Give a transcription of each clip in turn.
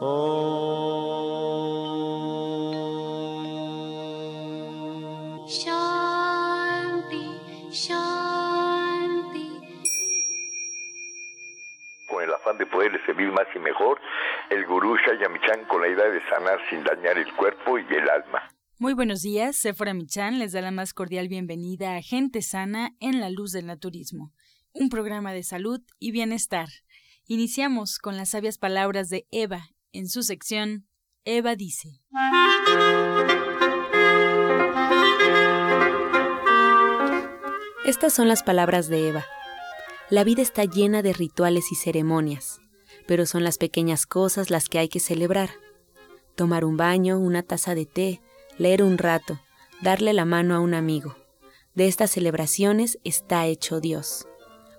Con el afán de poderle servir más y mejor, el gurú Shayamichan con la idea de sanar sin dañar el cuerpo y el alma. Muy buenos días, Sephora Michan les da la más cordial bienvenida a Gente Sana en la Luz del Naturismo, un programa de salud y bienestar. Iniciamos con las sabias palabras de Eva en su sección Eva dice. Estas son las palabras de Eva. La vida está llena de rituales y ceremonias, pero son las pequeñas cosas las que hay que celebrar. Tomar un baño, una taza de té, leer un rato, darle la mano a un amigo. De estas celebraciones está hecho Dios.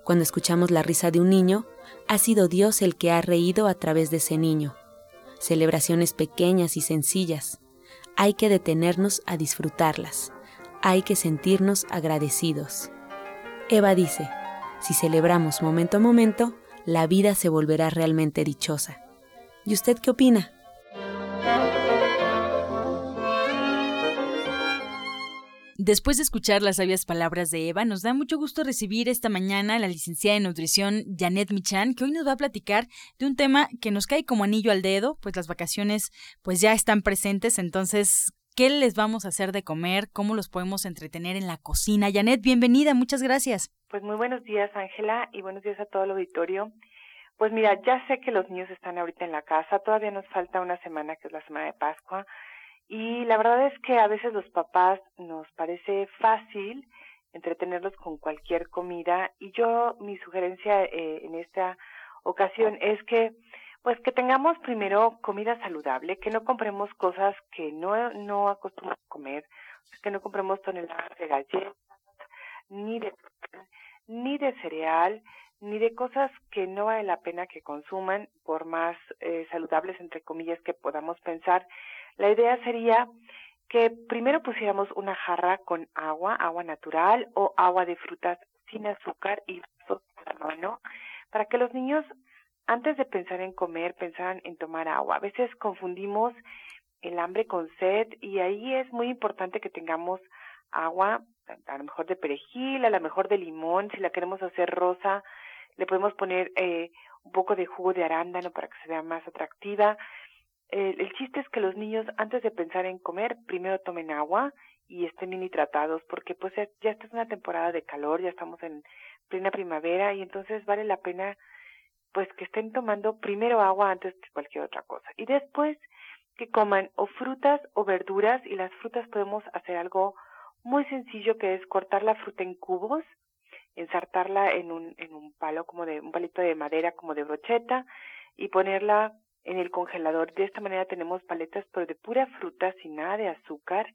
Cuando escuchamos la risa de un niño, ha sido Dios el que ha reído a través de ese niño. Celebraciones pequeñas y sencillas. Hay que detenernos a disfrutarlas. Hay que sentirnos agradecidos. Eva dice, si celebramos momento a momento, la vida se volverá realmente dichosa. ¿Y usted qué opina? Después de escuchar las sabias palabras de Eva, nos da mucho gusto recibir esta mañana a la licenciada en nutrición Janet Michan, que hoy nos va a platicar de un tema que nos cae como anillo al dedo, pues las vacaciones pues ya están presentes, entonces, ¿qué les vamos a hacer de comer? ¿Cómo los podemos entretener en la cocina? Janet, bienvenida, muchas gracias. Pues muy buenos días, Ángela, y buenos días a todo el auditorio. Pues mira, ya sé que los niños están ahorita en la casa, todavía nos falta una semana, que es la semana de Pascua, y la verdad es que a veces los papás nos parece fácil entretenerlos con cualquier comida y yo mi sugerencia eh, en esta ocasión es que pues que tengamos primero comida saludable, que no compremos cosas que no, no acostumbramos a comer, que no compremos toneladas de galletas, ni de ni de cereal, ni de cosas que no vale la pena que consuman, por más eh, saludables, entre comillas, que podamos pensar. La idea sería que primero pusiéramos una jarra con agua, agua natural o agua de frutas sin azúcar y la mano, para que los niños, antes de pensar en comer, pensaran en tomar agua. A veces confundimos el hambre con sed y ahí es muy importante que tengamos agua, a lo mejor de perejil, a lo mejor de limón, si la queremos hacer rosa, le podemos poner eh, un poco de jugo de arándano para que se vea más atractiva. El chiste es que los niños antes de pensar en comer primero tomen agua y estén bien hidratados porque pues ya esta es una temporada de calor, ya estamos en plena primavera y entonces vale la pena pues que estén tomando primero agua antes que cualquier otra cosa. Y después que coman o frutas o verduras y las frutas podemos hacer algo muy sencillo que es cortar la fruta en cubos, ensartarla en un en un palo como de un palito de madera como de brocheta y ponerla en el congelador. De esta manera tenemos paletas pero de pura fruta, sin nada de azúcar,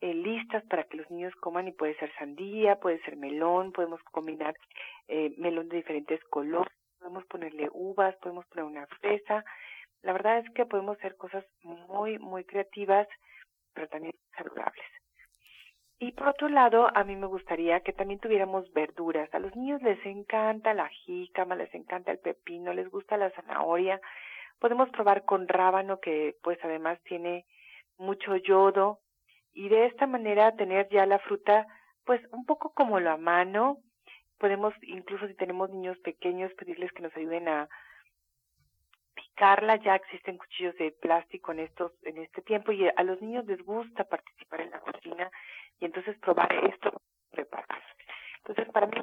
eh, listas para que los niños coman y puede ser sandía, puede ser melón, podemos combinar eh, melón de diferentes colores, podemos ponerle uvas, podemos poner una fresa. La verdad es que podemos hacer cosas muy, muy creativas, pero también saludables. Y por otro lado, a mí me gustaría que también tuviéramos verduras. A los niños les encanta la jícama, les encanta el pepino, les gusta la zanahoria. Podemos probar con rábano que pues además tiene mucho yodo y de esta manera tener ya la fruta pues un poco como la mano. Podemos incluso si tenemos niños pequeños pedirles que nos ayuden a picarla. Ya existen cuchillos de plástico en estos en este tiempo y a los niños les gusta participar en la cocina y entonces probar esto preparar. Entonces para mí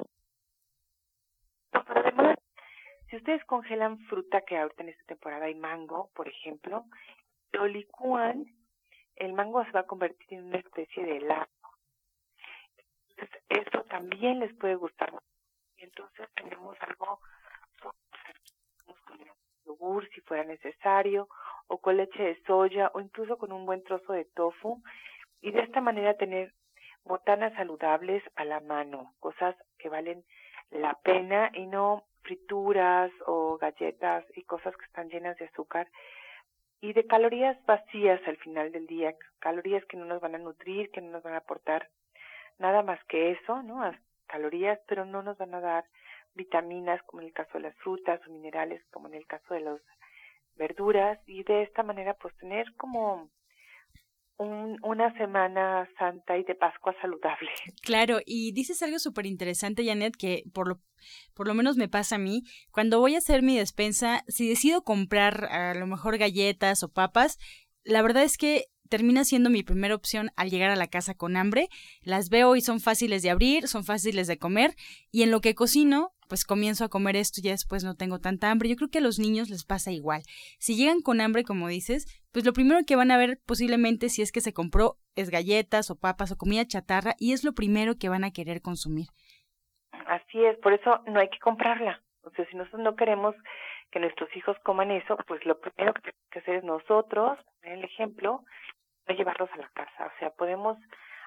pero además si ustedes congelan fruta que ahorita en esta temporada hay mango, por ejemplo, lo licúan, el mango se va a convertir en una especie de helado. Entonces, esto también les puede gustar. Y entonces tenemos algo con yogur si fuera necesario, o con leche de soya, o incluso con un buen trozo de tofu. Y de esta manera tener botanas saludables a la mano, cosas que valen la pena y no frituras o galletas y cosas que están llenas de azúcar y de calorías vacías al final del día, calorías que no nos van a nutrir, que no nos van a aportar nada más que eso, ¿no? Calorías, pero no nos van a dar vitaminas como en el caso de las frutas o minerales como en el caso de los verduras y de esta manera pues tener como un, una semana santa y de Pascua saludable. Claro, y dices algo súper interesante, Janet, que por lo, por lo menos me pasa a mí. Cuando voy a hacer mi despensa, si decido comprar a lo mejor galletas o papas, la verdad es que termina siendo mi primera opción al llegar a la casa con hambre. Las veo y son fáciles de abrir, son fáciles de comer y en lo que cocino, pues comienzo a comer esto y ya después no tengo tanta hambre. Yo creo que a los niños les pasa igual. Si llegan con hambre, como dices, pues lo primero que van a ver posiblemente si es que se compró es galletas o papas o comida chatarra y es lo primero que van a querer consumir. Así es, por eso no hay que comprarla. O sea, si nosotros no queremos que nuestros hijos coman eso, pues lo primero que tenemos que hacer es nosotros, el ejemplo, no llevarlos a la casa. O sea, podemos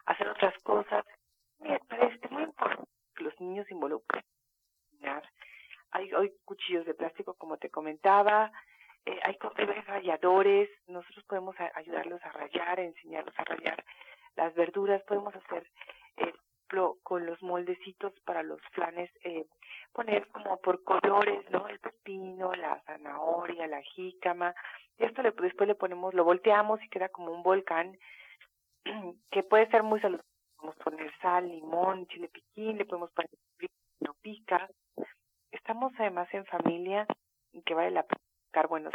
hacer otras cosas. Me parece muy importante que los niños se involucren. Hay, hay cuchillos de plástico, como te comentaba, eh, hay, hay ralladores, nosotros podemos ayudarlos a rayar, enseñarlos a rayar las verduras, podemos hacer eh, con los moldecitos para los flanes, eh, poner como por colores, ¿no? El pepino, la zanahoria, la jícama, y esto le, después le ponemos, lo volteamos y queda como un volcán que puede ser muy saludable. Podemos poner sal, limón, chile piquín, le podemos poner pica. Estamos además en familia que vale la pena buenos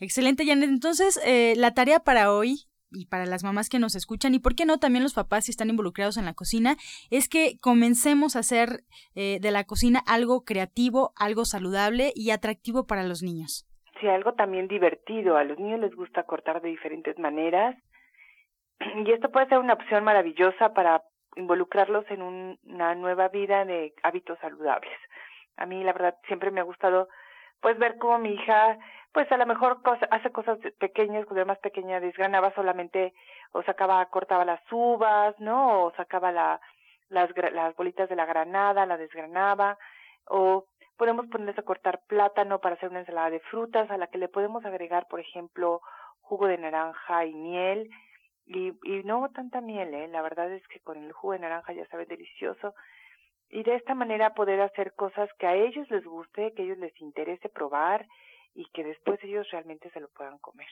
Excelente, Janet. Entonces, eh, la tarea para hoy y para las mamás que nos escuchan y por qué no también los papás si están involucrados en la cocina es que comencemos a hacer eh, de la cocina algo creativo, algo saludable y atractivo para los niños algo también divertido. A los niños les gusta cortar de diferentes maneras y esto puede ser una opción maravillosa para involucrarlos en una nueva vida de hábitos saludables. A mí la verdad siempre me ha gustado pues ver cómo mi hija pues a lo mejor hace cosas pequeñas, cuando era más pequeña desgranaba solamente o sacaba, cortaba las uvas, ¿no? O sacaba la, las, las bolitas de la granada, la desgranaba, o Podemos ponerles a cortar plátano para hacer una ensalada de frutas a la que le podemos agregar, por ejemplo, jugo de naranja y miel. Y, y no tanta miel, ¿eh? la verdad es que con el jugo de naranja ya sabe delicioso. Y de esta manera poder hacer cosas que a ellos les guste, que a ellos les interese probar y que después ellos realmente se lo puedan comer.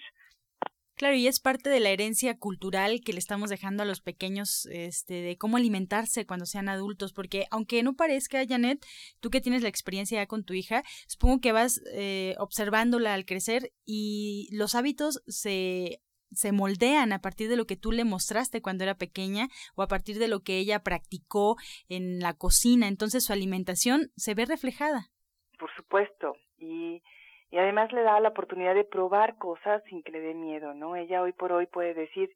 Claro, y es parte de la herencia cultural que le estamos dejando a los pequeños, este, de cómo alimentarse cuando sean adultos, porque aunque no parezca, Janet, tú que tienes la experiencia ya con tu hija, supongo que vas eh, observándola al crecer y los hábitos se se moldean a partir de lo que tú le mostraste cuando era pequeña o a partir de lo que ella practicó en la cocina. Entonces su alimentación se ve reflejada. Por supuesto. Y y además le da la oportunidad de probar cosas sin que le dé miedo, ¿no? Ella hoy por hoy puede decir,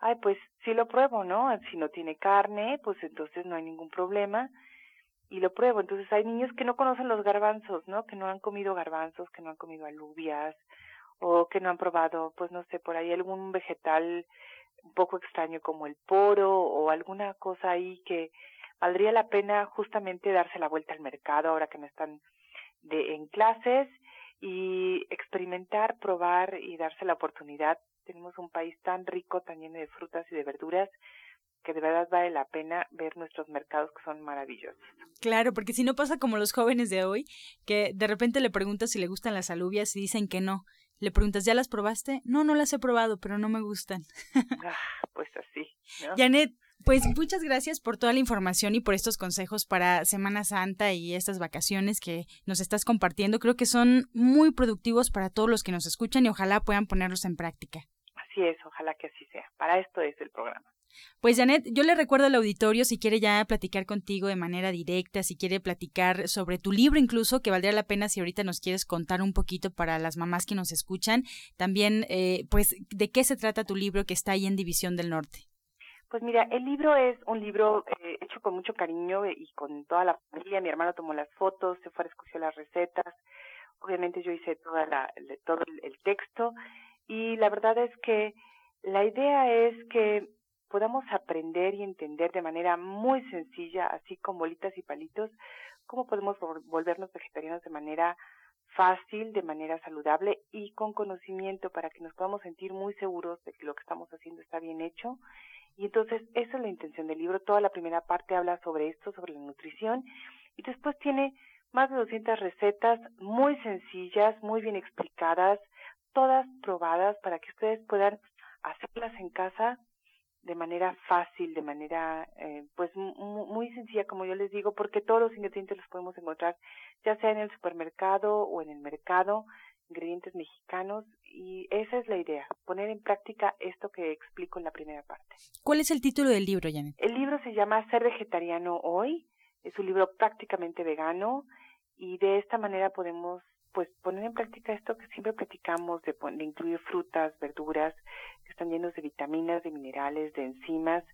ay, pues sí lo pruebo, ¿no? Si no tiene carne, pues entonces no hay ningún problema y lo pruebo. Entonces hay niños que no conocen los garbanzos, ¿no? Que no han comido garbanzos, que no han comido alubias o que no han probado, pues no sé, por ahí algún vegetal un poco extraño como el poro o alguna cosa ahí que valdría la pena justamente darse la vuelta al mercado ahora que no están de en clases y experimentar, probar y darse la oportunidad. Tenemos un país tan rico, tan lleno de frutas y de verduras que de verdad vale la pena ver nuestros mercados que son maravillosos. Claro, porque si no pasa como los jóvenes de hoy, que de repente le preguntas si le gustan las alubias y dicen que no. Le preguntas, ¿ya las probaste? No, no las he probado, pero no me gustan. ah, pues así. Janet, pues muchas gracias por toda la información y por estos consejos para Semana Santa y estas vacaciones que nos estás compartiendo. Creo que son muy productivos para todos los que nos escuchan y ojalá puedan ponerlos en práctica. Así es, ojalá que así sea. Para esto es el programa. Pues Janet, yo le recuerdo al auditorio si quiere ya platicar contigo de manera directa, si quiere platicar sobre tu libro incluso, que valdría la pena si ahorita nos quieres contar un poquito para las mamás que nos escuchan, también eh, pues de qué se trata tu libro que está ahí en División del Norte. Pues mira, el libro es un libro eh, hecho con mucho cariño y con toda la familia. Mi hermano tomó las fotos, se fue a escoger las recetas. Obviamente yo hice toda todo el texto y la verdad es que la idea es que podamos aprender y entender de manera muy sencilla, así con bolitas y palitos, cómo podemos volvernos vegetarianos de manera fácil, de manera saludable y con conocimiento para que nos podamos sentir muy seguros de que lo que estamos haciendo está bien hecho y entonces esa es la intención del libro. Toda la primera parte habla sobre esto, sobre la nutrición, y después tiene más de 200 recetas muy sencillas, muy bien explicadas, todas probadas para que ustedes puedan hacerlas en casa de manera fácil, de manera eh, pues muy sencilla, como yo les digo, porque todos los ingredientes los podemos encontrar ya sea en el supermercado o en el mercado, ingredientes mexicanos, y esa es la idea, poner en práctica esto que explico en la primera parte. ¿Cuál es el título del libro, Janet? El libro se llama Ser vegetariano hoy, es un libro prácticamente vegano, y de esta manera podemos pues poner en práctica esto que siempre platicamos de, de, incluir frutas, verduras, están llenos de vitaminas, de minerales, de enzimas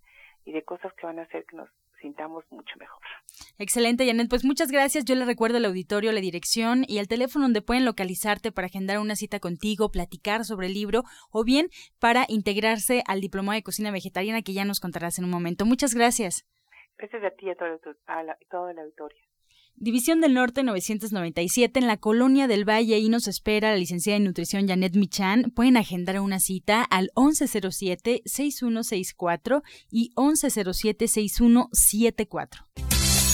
y de cosas que van a hacer que nos sintamos mucho mejor. Excelente, Janet. Pues muchas gracias. Yo le recuerdo el auditorio, la dirección y el teléfono donde pueden localizarte para agendar una cita contigo, platicar sobre el libro o bien para integrarse al diploma de cocina vegetariana que ya nos contarás en un momento. Muchas gracias. Gracias a ti y a todo, a todo el auditorio. División del Norte 997 en la Colonia del Valle. y nos espera la licenciada en nutrición Janet Michan. Pueden agendar una cita al 1107-6164 y 1107-6174.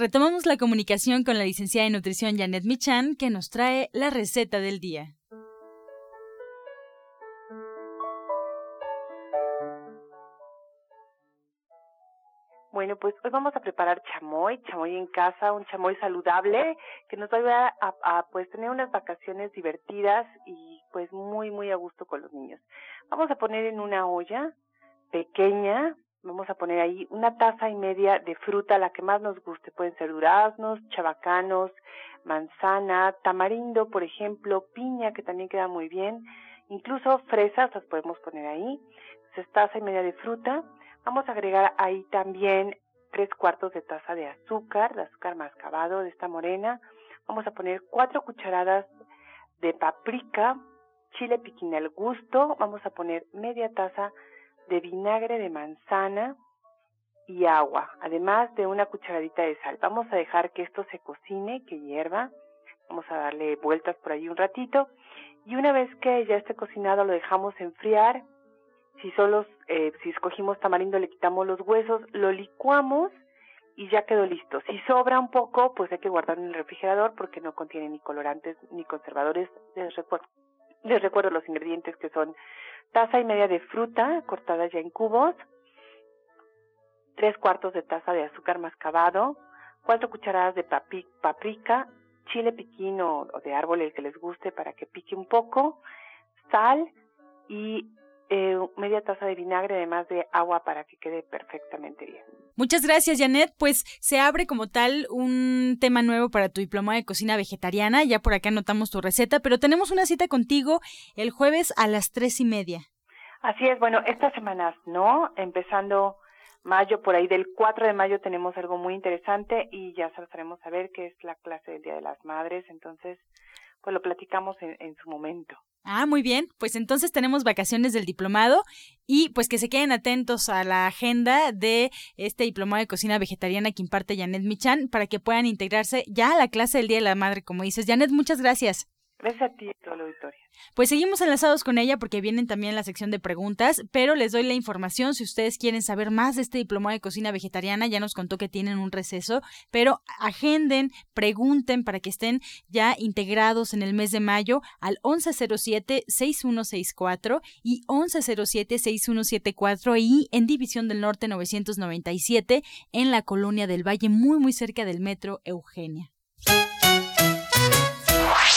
Retomamos la comunicación con la licenciada en nutrición Janet Michan, que nos trae la receta del día. Bueno, pues hoy vamos a preparar chamoy, chamoy en casa, un chamoy saludable que nos va a a, pues tener unas vacaciones divertidas y pues muy muy a gusto con los niños. Vamos a poner en una olla pequeña, Vamos a poner ahí una taza y media de fruta, la que más nos guste. Pueden ser duraznos, chabacanos, manzana, tamarindo, por ejemplo, piña, que también queda muy bien. Incluso fresas las podemos poner ahí. Entonces, taza y media de fruta. Vamos a agregar ahí también tres cuartos de taza de azúcar, de azúcar mascabado de esta morena. Vamos a poner cuatro cucharadas de paprika, chile piquín al gusto. Vamos a poner media taza de vinagre de manzana y agua, además de una cucharadita de sal. Vamos a dejar que esto se cocine, que hierva. Vamos a darle vueltas por ahí un ratito. Y una vez que ya esté cocinado, lo dejamos enfriar. Si solo, eh, si escogimos tamarindo, le quitamos los huesos, lo licuamos y ya quedó listo. Si sobra un poco, pues hay que guardarlo en el refrigerador porque no contiene ni colorantes ni conservadores. Les recuerdo, les recuerdo los ingredientes que son taza y media de fruta cortada ya en cubos, tres cuartos de taza de azúcar mascabado, cuatro cucharadas de paprika, chile piquín o, de árbol el que les guste para que pique un poco, sal y eh, media taza de vinagre además de agua para que quede perfectamente bien. Muchas gracias, Janet. Pues se abre como tal un tema nuevo para tu diploma de cocina vegetariana. Ya por acá anotamos tu receta, pero tenemos una cita contigo el jueves a las tres y media. Así es, bueno, estas semanas no, empezando mayo, por ahí del 4 de mayo tenemos algo muy interesante y ya se lo a ver, que es la clase del Día de las Madres, entonces pues lo platicamos en su momento. Ah, muy bien. Pues entonces tenemos vacaciones del diplomado y pues que se queden atentos a la agenda de este diplomado de cocina vegetariana que imparte Janet Michan para que puedan integrarse ya a la clase del Día de la Madre, como dices. Janet, muchas gracias. Gracias a ti y todo el auditorio. Pues seguimos enlazados con ella porque vienen también la sección de preguntas, pero les doy la información si ustedes quieren saber más de este diplomado de cocina vegetariana, ya nos contó que tienen un receso, pero agenden, pregunten para que estén ya integrados en el mes de mayo al 1107-6164 y 1107-6174 y en División del Norte 997 en la Colonia del Valle, muy muy cerca del metro Eugenia.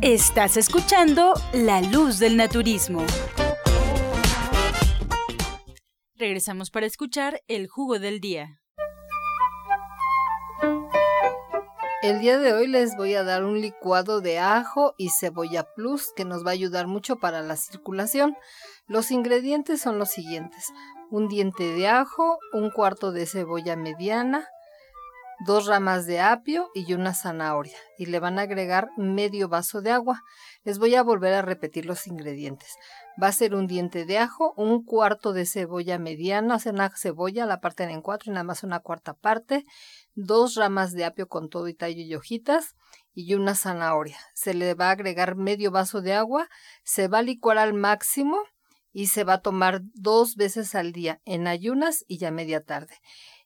Estás escuchando La Luz del Naturismo. Regresamos para escuchar el jugo del día. El día de hoy les voy a dar un licuado de ajo y cebolla plus que nos va a ayudar mucho para la circulación. Los ingredientes son los siguientes. Un diente de ajo, un cuarto de cebolla mediana, dos ramas de apio y una zanahoria. Y le van a agregar medio vaso de agua. Les voy a volver a repetir los ingredientes. Va a ser un diente de ajo, un cuarto de cebolla mediana, sea, una cebolla, la parten en cuatro y nada más una cuarta parte, dos ramas de apio con todo y tallo y hojitas y una zanahoria. Se le va a agregar medio vaso de agua, se va a licuar al máximo y se va a tomar dos veces al día en ayunas y ya media tarde.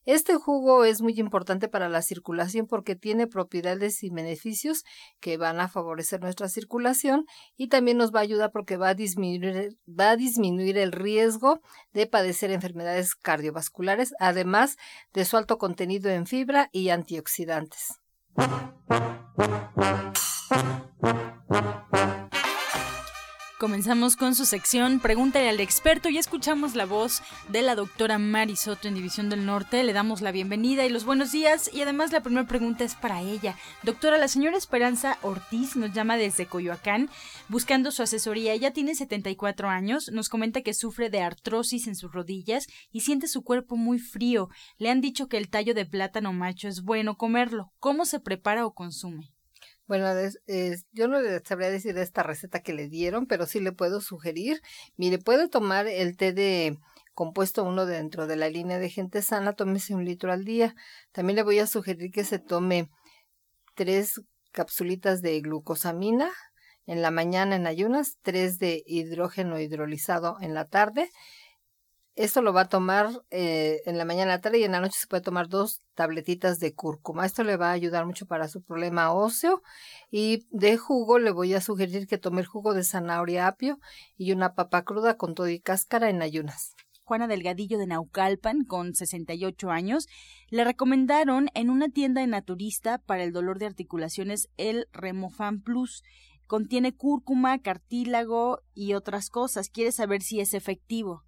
Este jugo es muy importante para la circulación porque tiene propiedades y beneficios que van a favorecer nuestra circulación y también nos va a ayudar porque va a disminuir, va a disminuir el riesgo de padecer enfermedades cardiovasculares, además de su alto contenido en fibra y antioxidantes. Comenzamos con su sección Pregúntale al experto y escuchamos la voz de la doctora Mari Soto en División del Norte. Le damos la bienvenida y los buenos días y además la primera pregunta es para ella. Doctora, la señora Esperanza Ortiz nos llama desde Coyoacán buscando su asesoría. Ella tiene 74 años, nos comenta que sufre de artrosis en sus rodillas y siente su cuerpo muy frío. Le han dicho que el tallo de plátano macho es bueno comerlo. ¿Cómo se prepara o consume? Bueno, yo no le sabría decir de esta receta que le dieron, pero sí le puedo sugerir. Mire, puede tomar el té de compuesto uno dentro de la línea de gente sana, tómese un litro al día. También le voy a sugerir que se tome tres capsulitas de glucosamina en la mañana en ayunas, tres de hidrógeno hidrolizado en la tarde esto lo va a tomar eh, en la mañana, tarde y en la noche se puede tomar dos tabletitas de cúrcuma. Esto le va a ayudar mucho para su problema óseo. Y de jugo le voy a sugerir que tome el jugo de zanahoria apio y una papa cruda con todo y cáscara en ayunas. Juana Delgadillo de Naucalpan, con 68 años, le recomendaron en una tienda de naturista para el dolor de articulaciones el Remofan Plus. Contiene cúrcuma, cartílago y otras cosas. Quiere saber si es efectivo.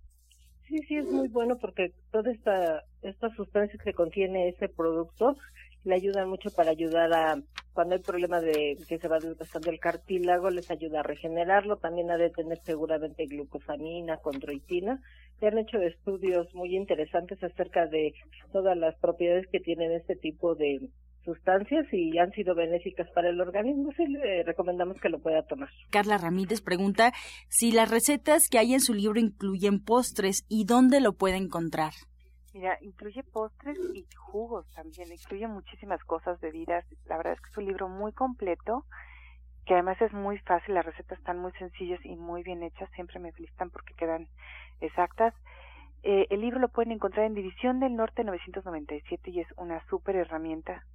Sí, sí, es muy bueno porque toda esta, estas sustancias que contiene ese producto le ayudan mucho para ayudar a, cuando hay problemas de que se va desgastando el cartílago, les ayuda a regenerarlo, también a detener seguramente glucosamina, condroitina. Se han hecho estudios muy interesantes acerca de todas las propiedades que tienen este tipo de, sustancias y han sido benéficas para el organismo, sí le recomendamos que lo pueda tomar. Carla Ramírez pregunta si las recetas que hay en su libro incluyen postres y dónde lo puede encontrar. Mira, incluye postres y jugos también, incluye muchísimas cosas, bebidas. La verdad es que es un libro muy completo, que además es muy fácil, las recetas están muy sencillas y muy bien hechas, siempre me felicitan porque quedan exactas. Eh, el libro lo pueden encontrar en División del Norte 997 y es una súper herramienta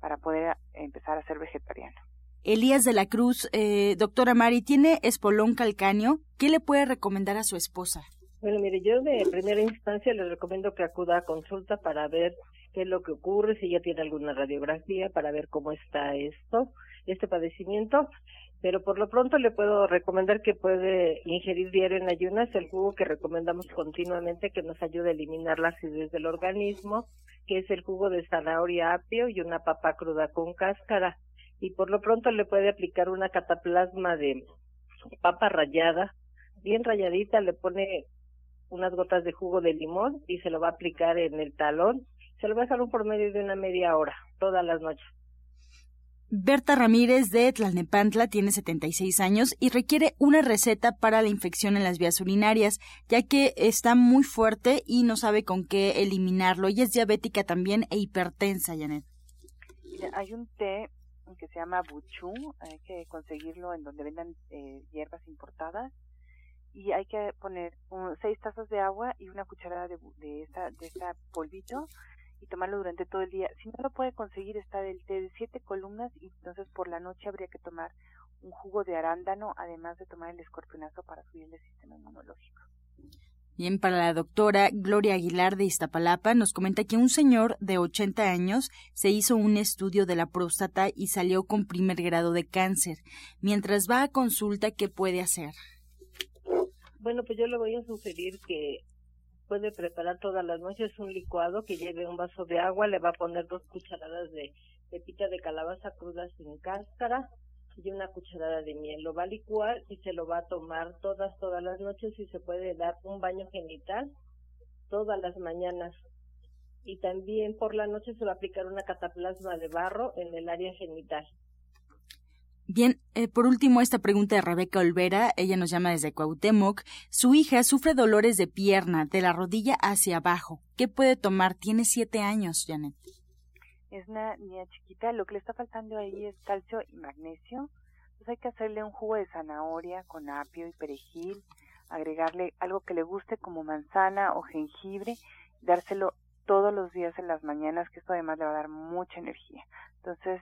para poder empezar a ser vegetariano. Elías de la Cruz, eh, doctora Mari, tiene espolón calcáneo. ¿Qué le puede recomendar a su esposa? Bueno, mire, yo de primera instancia le recomiendo que acuda a consulta para ver qué es lo que ocurre, si ya tiene alguna radiografía, para ver cómo está esto, este padecimiento. Pero por lo pronto le puedo recomendar que puede ingerir diario en ayunas el jugo que recomendamos continuamente que nos ayude a eliminar la acidez del organismo, que es el jugo de zanahoria apio y una papa cruda con cáscara. Y por lo pronto le puede aplicar una cataplasma de papa rallada, bien rayadita, le pone unas gotas de jugo de limón y se lo va a aplicar en el talón. Se lo va a dejar un por medio de una media hora, todas las noches. Berta Ramírez de Tlalnepantla tiene 76 años y requiere una receta para la infección en las vías urinarias, ya que está muy fuerte y no sabe con qué eliminarlo. Ella es diabética también e hipertensa, Janet. hay un té que se llama buchú, hay que conseguirlo en donde vendan eh, hierbas importadas y hay que poner seis tazas de agua y una cucharada de, de, esta, de esta polvito y tomarlo durante todo el día. Si no lo puede conseguir, está del té de siete columnas y entonces por la noche habría que tomar un jugo de arándano, además de tomar el escorpionazo para subir el sistema inmunológico. Bien, para la doctora Gloria Aguilar de Iztapalapa nos comenta que un señor de 80 años se hizo un estudio de la próstata y salió con primer grado de cáncer. Mientras va a consulta, ¿qué puede hacer? Bueno, pues yo le voy a sugerir que puede preparar todas las noches un licuado que lleve un vaso de agua, le va a poner dos cucharadas de pepita de calabaza cruda sin cáscara, y una cucharada de miel. Lo va a licuar y se lo va a tomar todas, todas las noches y se puede dar un baño genital todas las mañanas. Y también por la noche se va a aplicar una cataplasma de barro en el área genital. Bien, eh, por último, esta pregunta de Rebeca Olvera, ella nos llama desde Cuauhtémoc. Su hija sufre dolores de pierna, de la rodilla hacia abajo. ¿Qué puede tomar? Tiene siete años, Janet es una niña chiquita, lo que le está faltando ahí es calcio y magnesio. Entonces hay que hacerle un jugo de zanahoria con apio y perejil, agregarle algo que le guste como manzana o jengibre, dárselo todos los días en las mañanas, que esto además le va a dar mucha energía. Entonces,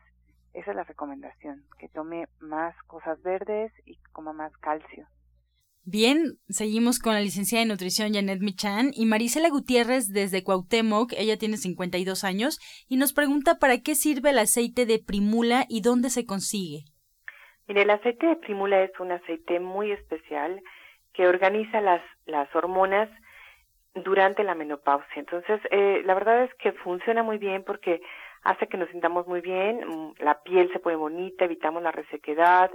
esa es la recomendación, que tome más cosas verdes y coma más calcio. Bien, seguimos con la licenciada de nutrición Janet Michan y Marisela Gutiérrez desde Cuauhtémoc, ella tiene 52 años y nos pregunta para qué sirve el aceite de primula y dónde se consigue. Mire, el aceite de primula es un aceite muy especial que organiza las, las hormonas durante la menopausia. Entonces, eh, la verdad es que funciona muy bien porque hace que nos sintamos muy bien, mm, la piel se pone bonita, evitamos la resequedad,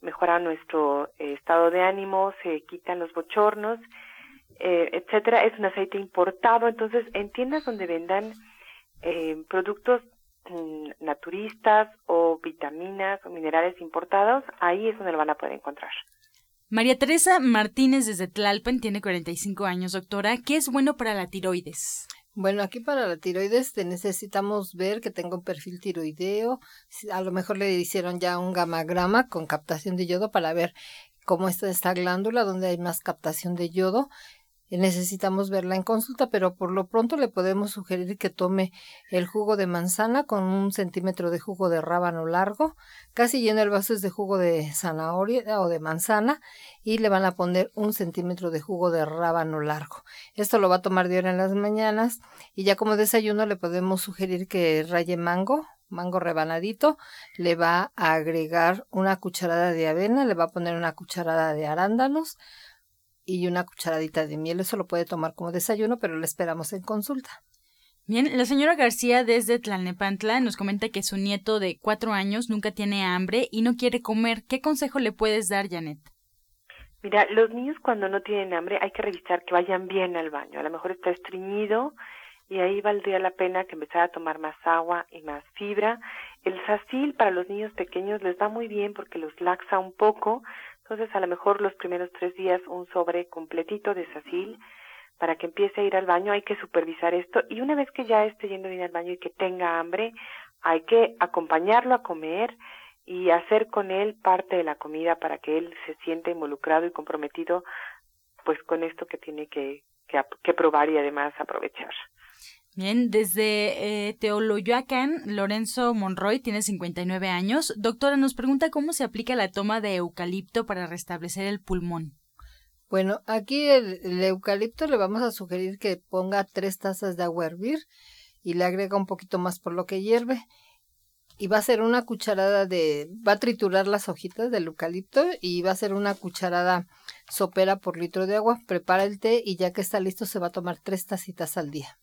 mejora nuestro eh, estado de ánimo, se quitan los bochornos, eh, etcétera. Es un aceite importado, entonces en tiendas donde vendan eh, productos mm, naturistas o vitaminas o minerales importados, ahí es donde lo van a poder encontrar. María Teresa Martínez desde Tlalpan tiene 45 años, doctora. ¿Qué es bueno para la tiroides? Bueno, aquí para la tiroides necesitamos ver que tenga un perfil tiroideo. A lo mejor le hicieron ya un gamagrama con captación de yodo para ver cómo está esta glándula, donde hay más captación de yodo necesitamos verla en consulta, pero por lo pronto le podemos sugerir que tome el jugo de manzana con un centímetro de jugo de rábano largo, casi lleno el vaso es de jugo de zanahoria o de manzana y le van a poner un centímetro de jugo de rábano largo. Esto lo va a tomar de hora en las mañanas y ya como desayuno le podemos sugerir que raye mango, mango rebanadito, le va a agregar una cucharada de avena, le va a poner una cucharada de arándanos, y una cucharadita de miel. Eso lo puede tomar como desayuno, pero lo esperamos en consulta. Bien, la señora García desde Tlalnepantla nos comenta que su nieto de cuatro años nunca tiene hambre y no quiere comer. ¿Qué consejo le puedes dar, Janet? Mira, los niños cuando no tienen hambre hay que revisar que vayan bien al baño. A lo mejor está estreñido y ahí valdría la pena que empezara a tomar más agua y más fibra. El sacil para los niños pequeños les va muy bien porque los laxa un poco, entonces, a lo mejor los primeros tres días un sobre completito de sacil para que empiece a ir al baño, hay que supervisar esto y una vez que ya esté yendo bien al baño y que tenga hambre, hay que acompañarlo a comer y hacer con él parte de la comida para que él se sienta involucrado y comprometido pues con esto que tiene que, que, que probar y además aprovechar. Bien, desde eh, Teoloyoacán, Lorenzo Monroy tiene 59 años. Doctora, nos pregunta cómo se aplica la toma de eucalipto para restablecer el pulmón. Bueno, aquí el, eucalipto le vamos a sugerir que ponga tres tazas de agua a hervir y le agrega un poquito más por lo que hierve. Y va a ser una cucharada de, va a triturar las hojitas del eucalipto y va a ser una cucharada sopera por litro de agua. Prepara el té y ya que está listo se va a tomar tres tacitas al día.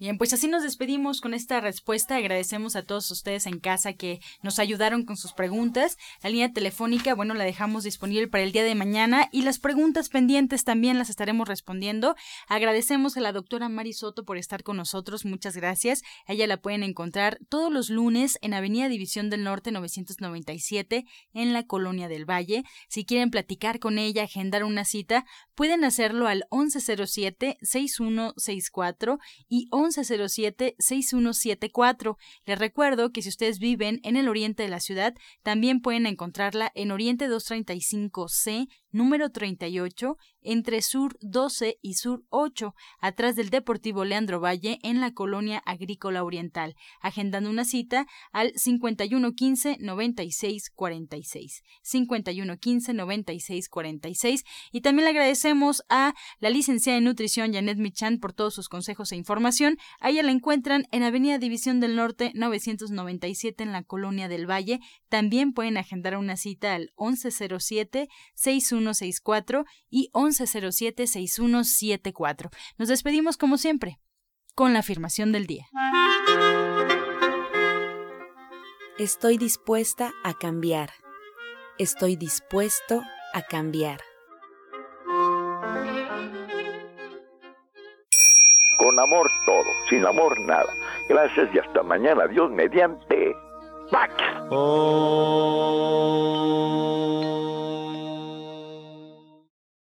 Bien, pues así nos despedimos con esta respuesta. Agradecemos a todos ustedes en casa que nos ayudaron con sus preguntas. La línea telefónica, bueno, la dejamos disponible para el día de mañana y las preguntas pendientes también las estaremos respondiendo. Agradecemos a la doctora Mari Soto por estar con nosotros. Muchas gracias. ella la pueden encontrar todos los lunes en Avenida División del Norte 997 en la Colonia del Valle. Si quieren platicar con ella, agendar una cita, pueden hacerlo al 1107-6164 y 1107-6174. Les recuerdo que si ustedes viven en el oriente de la ciudad, también pueden encontrarla en Oriente 235C, número 38, entre Sur 12 y Sur 8, atrás del Deportivo Leandro Valle en la colonia agrícola oriental, agendando una cita al 5115-9646. 5115-9646. Y también le agradecemos a la licenciada en nutrición Janet Michan por todos sus consejos e información. A ella la encuentran en Avenida División del Norte 997 en la colonia del Valle. También pueden agendar una cita al 1107-6164 y 1107-6174. Nos despedimos como siempre con la afirmación del día. Estoy dispuesta a cambiar. Estoy dispuesto a cambiar. Con amor todo, sin amor nada. Gracias y hasta mañana. Dios mediante. ¡Pax! Oh.